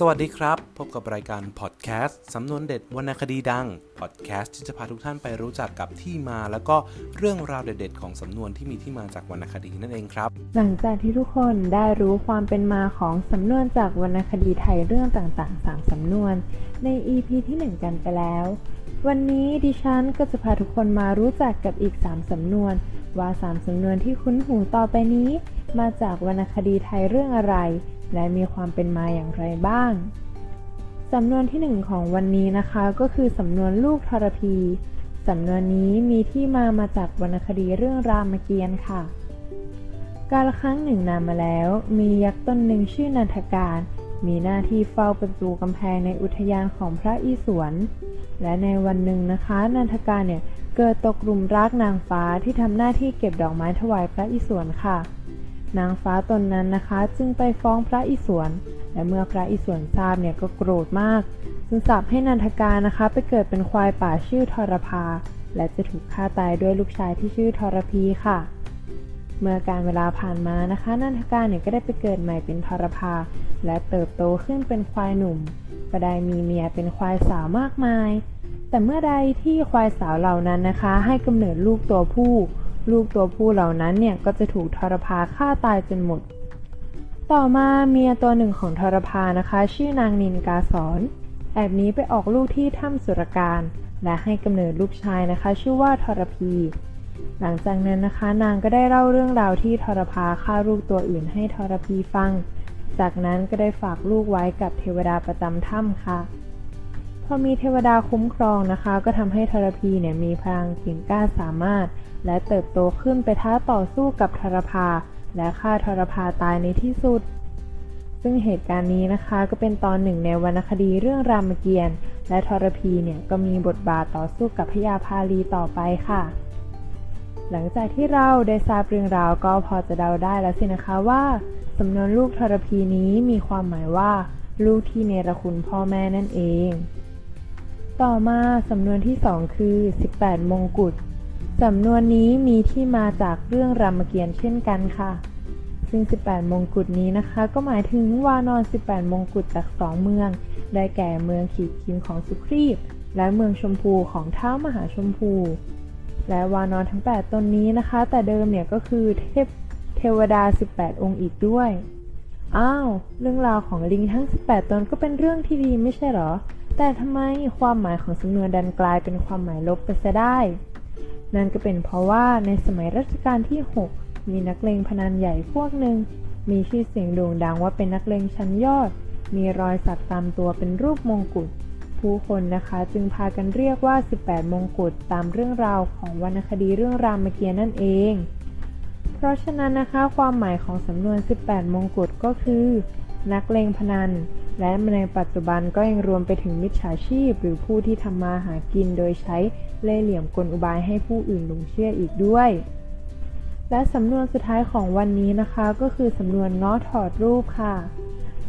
สวัสดีครับ พบกับรายการพอดแคสต์สำนวนเด็ดวรรณคดีดังพอดแคสต์ที่จะพาทุกท่านไปรู้จักกับที่มา แล้วก็เรื่องราวเด็ด ๆ ของสำนวนที่มีที่มาจากวรรณคดีนั่นเองครับ หลังจากที่ทุกคนได้รู้ความเป็นมาของสำนวนจากวรรณคดีไทยเรื่องต่างๆ3สำนวน ใน EP ที่ 1 กันไปแล้ว วันนี้ดิฉันก็จะพาทุกคนมารู้จักกับอีก 3 สำนวน ว่า 3 สำนวนที่คุ้นหูต่อไปนี้ มาจากวรรณคดีไทยเรื่องอะไร และมีความเป็นมาอย่างไรบ้าง สำนวนที่หนึ่งของวันนี้นะคะก็คือสำนวนลูกทรพี สำนวนนี้มีที่มามาจากวรรณคดีเรื่องรามเกียรติ์ค่ะ กาลครั้งหนึ่งนานมาแล้ว มียักษ์ตนหนึ่งชื่อนันทการ มีหน้าที่เฝ้าประตูกำแพงในอุทยานของพระอิศวร และในวันหนึ่งนะคะ นันทการเนี่ยเกิดตกหลุมรักนางฟ้าที่ทำหน้าที่เก็บดอกไม้ถวายพระอิศวรค่ะ นางฟ้าตนนั้นนะคะ จึงไปฟ้องพระอิศวร และเมื่อพระอิศวรทราบเนี่ยก็โกรธมากจึงสับให้นันทการนะคะ ไปเกิดเป็นควายป่าชื่อทรพา และจะถูกฆ่าตายด้วยลูกชายที่ชื่อทรพีค่ะ เมื่อการเวลาผ่านมานะคะนันทการเนี่ยก็ได้ไปเกิดใหม่เป็นทรพา และเติบโตขึ้นเป็นควายหนุ่มก็ได้มีเมียเป็นควายสาวมากมาย แต่เมื่อใดที่ควายสาวเหล่านั้นนะคะ ให้กำเนิดลูกตัวผู้ ลูกตัวผู้เหล่านั้นเนี่ยก็จะถูกทรพาฆ่าตายจนหมด ต่อมาเมียตัวหนึ่งของทรพานะคะ ชื่อนางนินกาสอนแอบนี้ไปออกลูกที่ถ้ำสุรการ และให้กำเนิดลูกชายนะคะ ชื่อว่าทรพี หลังจากนั้นนะคะ นางก็ได้เล่าเรื่องราวที่ทรพาฆ่าลูกตัวอื่นให้ทรพีฟัง จากนั้นก็ได้ฝากลูกไว้กับเทวดาประจำถ้ำค่ะ พอมีเทวดาคุ้มครองนะคะ ก็ทำให้ทรพีเนี่ยมีพลังเก่งกล้าสามารถ และเติบโตขึ้นไปท้าต่อสู้กับทรพา และฆ่าทรพาตายในที่สุด ซึ่งเหตุการณ์นี้นะคะก็เป็นตอนหนึ่งในวรรณคดีเรื่องรามเกียรติ์และทรพีเนี่ยก็มีบทบาทต่อสู้กับพญาพาลีต่อไปค่ะ หลังจากที่เราได้ทราบเรื่องราวก็พอจะเดาได้แล้วสินะคะว่าสำนวนลูกทรพีนี้มีความหมายว่า ลูกที่เนรคุณพ่อแม่นั่นเอง ต่อมาสำนวนที่2คือ 18 มงกุฎสำนวนนี้มีที่มาจากเรื่องรามเกียรติ์เช่นกันค่ะ ซึ่ง 18 มงกุฎนี้นะคะ ก็หมายถึงวานอน 18 มงกุฎจากสองเมือง ได้แก่เมืองขีดคิมของสุครีบ และเมืองชมพูของท้าวมหาชมพู และวานอนทั้ง 8ตนนี้นะคะ แต่เดิมเนี่ยก็คือเทพเทวดา 18 องค์อีกด้วย อ้าว เรื่องราวของลิงทั้ง 18 ตนก็เป็นเรื่องที่ดีไม่ใช่หรอ แต่ทำไมความหมายของสำนวนดันกลายเป็นความหมายลบไปซะได้ นั่นก็เป็นเพราะว่าในสมัยรัชกาลที่ 6 มีนักเลงพนันใหญ่พวกหนึ่ง มีชื่อเสียงโด่งดังว่าเป็นนักเลงชั้นยอด มีรอยสักตามตัวเป็นรูปมงกุฎ ผู้คนนะคะจึงพากันเรียกว่า 18 มงกุฎตามเรื่องราวของวรรณคดีเรื่องรามเกียรติ์นั่นเอง เพราะฉะนั้นนะคะความหมายของสำนวน 18 มงกุฎก็คือ นักเลงพนัน และในปัจจุบันก็ยังรวมไปถึงมิจฉาชีพ หรือผู้ที่ทำมาหากินโดยใช้เล่ห์เหลี่ยมกลอุบายให้ผู้อื่นหลงเชื่ออีกด้วย และสำนวนสุดท้ายของวันนี้นะคะก็คือสำนวนง้อถอดรูปค่ะ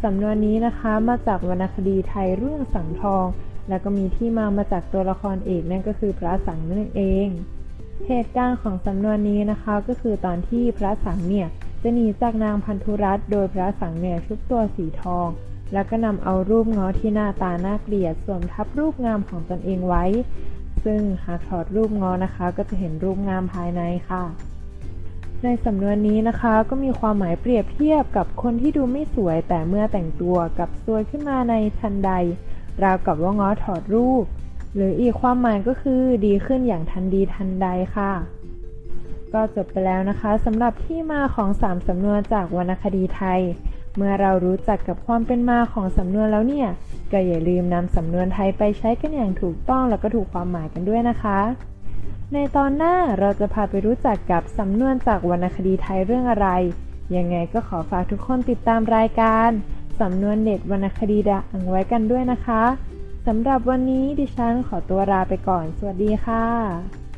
สำนวนนี้นะคะมาจากวรรณคดีไทยเรื่องสังทอง และก็มีที่มามาจากตัวละครเอกนั่นก็คือพระสังนั่นเอง เหตุการณ์ของสำนวนนี้นะคะก็คือตอนที่พระสังเนี่ยจะหนีจากนางพันธุรัตน์โดยพระสังเนี่ยชุบตัวสีทอง แล้วก็นำเอารูปง้อที่หน้าตาน่าเกลียดสวมทับรูปงามของตนเองไว้ ซึ่งหากถอดรูปง้อนะคะ ก็จะเห็นรูปงามภายในค่ะ ในสำนวนนี้นะคะก็มีความหมายเปรียบเทียบกับคนที่ดูไม่สวย แต่เมื่อแต่งตัวกับสวยขึ้นมาในทันใด ราวกับว่าง้อถอดรูป หรืออีกความหมายก็คือดีขึ้นอย่างทันดีทันใดค่ะก็จบไปแล้วนะคะสำหรับที่มาของ 3 สำนวนจากวรรณคดีไทย เมื่อเรารู้จักกับความเป็นมาของสำนวนแล้วเนี่ย ก็อย่าลืมนำสำนวนไทยไปใช้กันอย่างถูกต้องแล้วก็ถูกความหมายกันด้วยนะคะ ในตอนหน้าเราจะพาไปรู้จักกับสำนวนจากวรรณคดีไทยเรื่องอะไร ยังไงก็ขอฝากทุกคนติดตามรายการสำนวนเด็ดวรรณคดีดังไว้กันด้วยนะคะสำหรับวันนี้ดิฉันขอตัวลาไปก่อน สวัสดีค่ะ